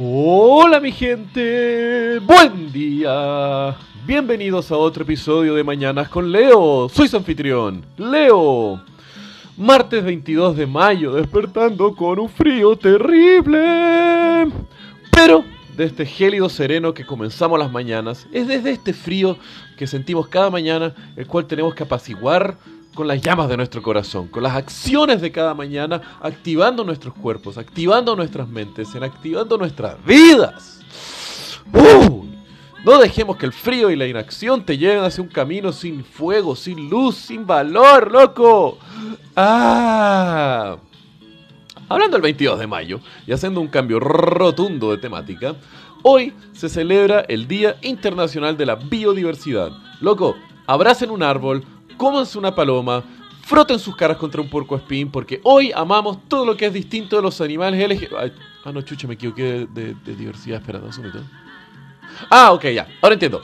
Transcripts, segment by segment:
Hola mi gente, buen día. Bienvenidos a otro episodio de Mañanas con Leo. Soy su anfitrión, Leo. Martes 22 de mayo, despertando con un frío terrible. Pero de este gélido sereno que comenzamos las mañanas, es desde este frío que sentimos cada mañana, el cual tenemos que apaciguar con las llamas de nuestro corazón, con las acciones de cada mañana, activando nuestros cuerpos, activando nuestras mentes, en activando nuestras vidas. No dejemos que el frío y la inacción te lleven hacia un camino sin fuego, sin luz, sin valor, loco. Ah. Hablando del 22 de mayo y haciendo un cambio rotundo de temática, hoy se celebra el Día Internacional de la Biodiversidad. Loco, abracen un árbol, cómanse una paloma, froten sus caras contra un puerco espín, porque hoy amamos todo lo que es distinto de los animales LG... Ah, no, chucha, me equivoqué de, de, diversidad. Espera, un segundo. Ah, ok, ya. Ahora entiendo.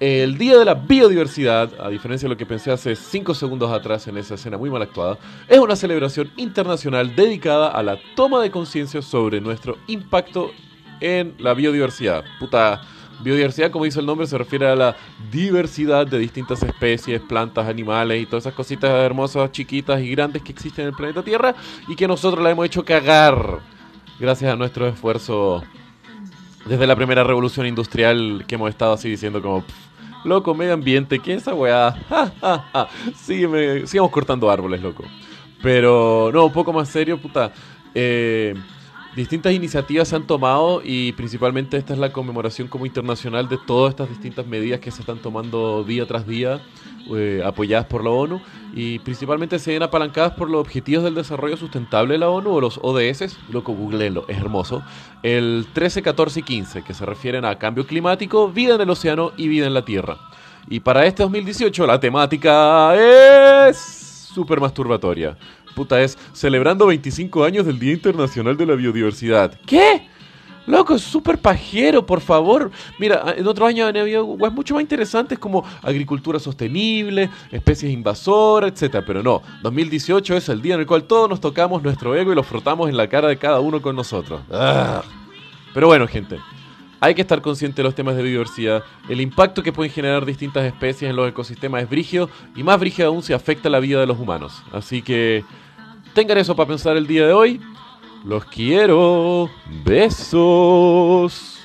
El Día de la Biodiversidad, a diferencia de lo que pensé hace 5 segundos atrás en esa escena muy mal actuada, es una celebración internacional dedicada a la toma de conciencia sobre nuestro impacto en la biodiversidad. Puta, biodiversidad, como dice el nombre, se refiere a la diversidad de distintas especies, plantas, animales y todas esas cositas hermosas, chiquitas y grandes que existen en el planeta Tierra y que nosotros la hemos hecho cagar gracias a nuestro esfuerzo desde la primera revolución industrial que hemos estado así diciendo como... Loco, medio ambiente, ¿qué es esa weá? Sígueme, sigamos cortando árboles, loco. Pero, no, un poco más serio, puta. Eh, distintas iniciativas se han tomado y principalmente esta es la conmemoración como internacional de todas estas distintas medidas que se están tomando día tras día, eh, apoyadas por la ONU y principalmente se ven apalancadas por los Objetivos del Desarrollo Sustentable de la ONU o los ODS, loco, googleenlo, es hermoso, el 13, 14 y 15, que se refieren a cambio climático, vida en el océano y vida en la Tierra. Y para este 2018 la temática es súper masturbatoria puta es celebrando 25 años del Día Internacional de la Biodiversidad. ¿Qué? Loco, es súper pajero, por favor. Mira, en otros años han habido mucho más interesantes como agricultura sostenible, especies invasoras, etc. Pero no, 2018 es el día en el cual todos nos tocamos nuestro ego y lo frotamos en la cara de cada uno con nosotros. Ah. Pero bueno, gente, hay que estar consciente de los temas de biodiversidad. El impacto que pueden generar distintas especies en los ecosistemas es brígido y más brígido aún si afecta la vida de los humanos. Así que tengan eso para pensar el día de hoy. Los quiero. Besos.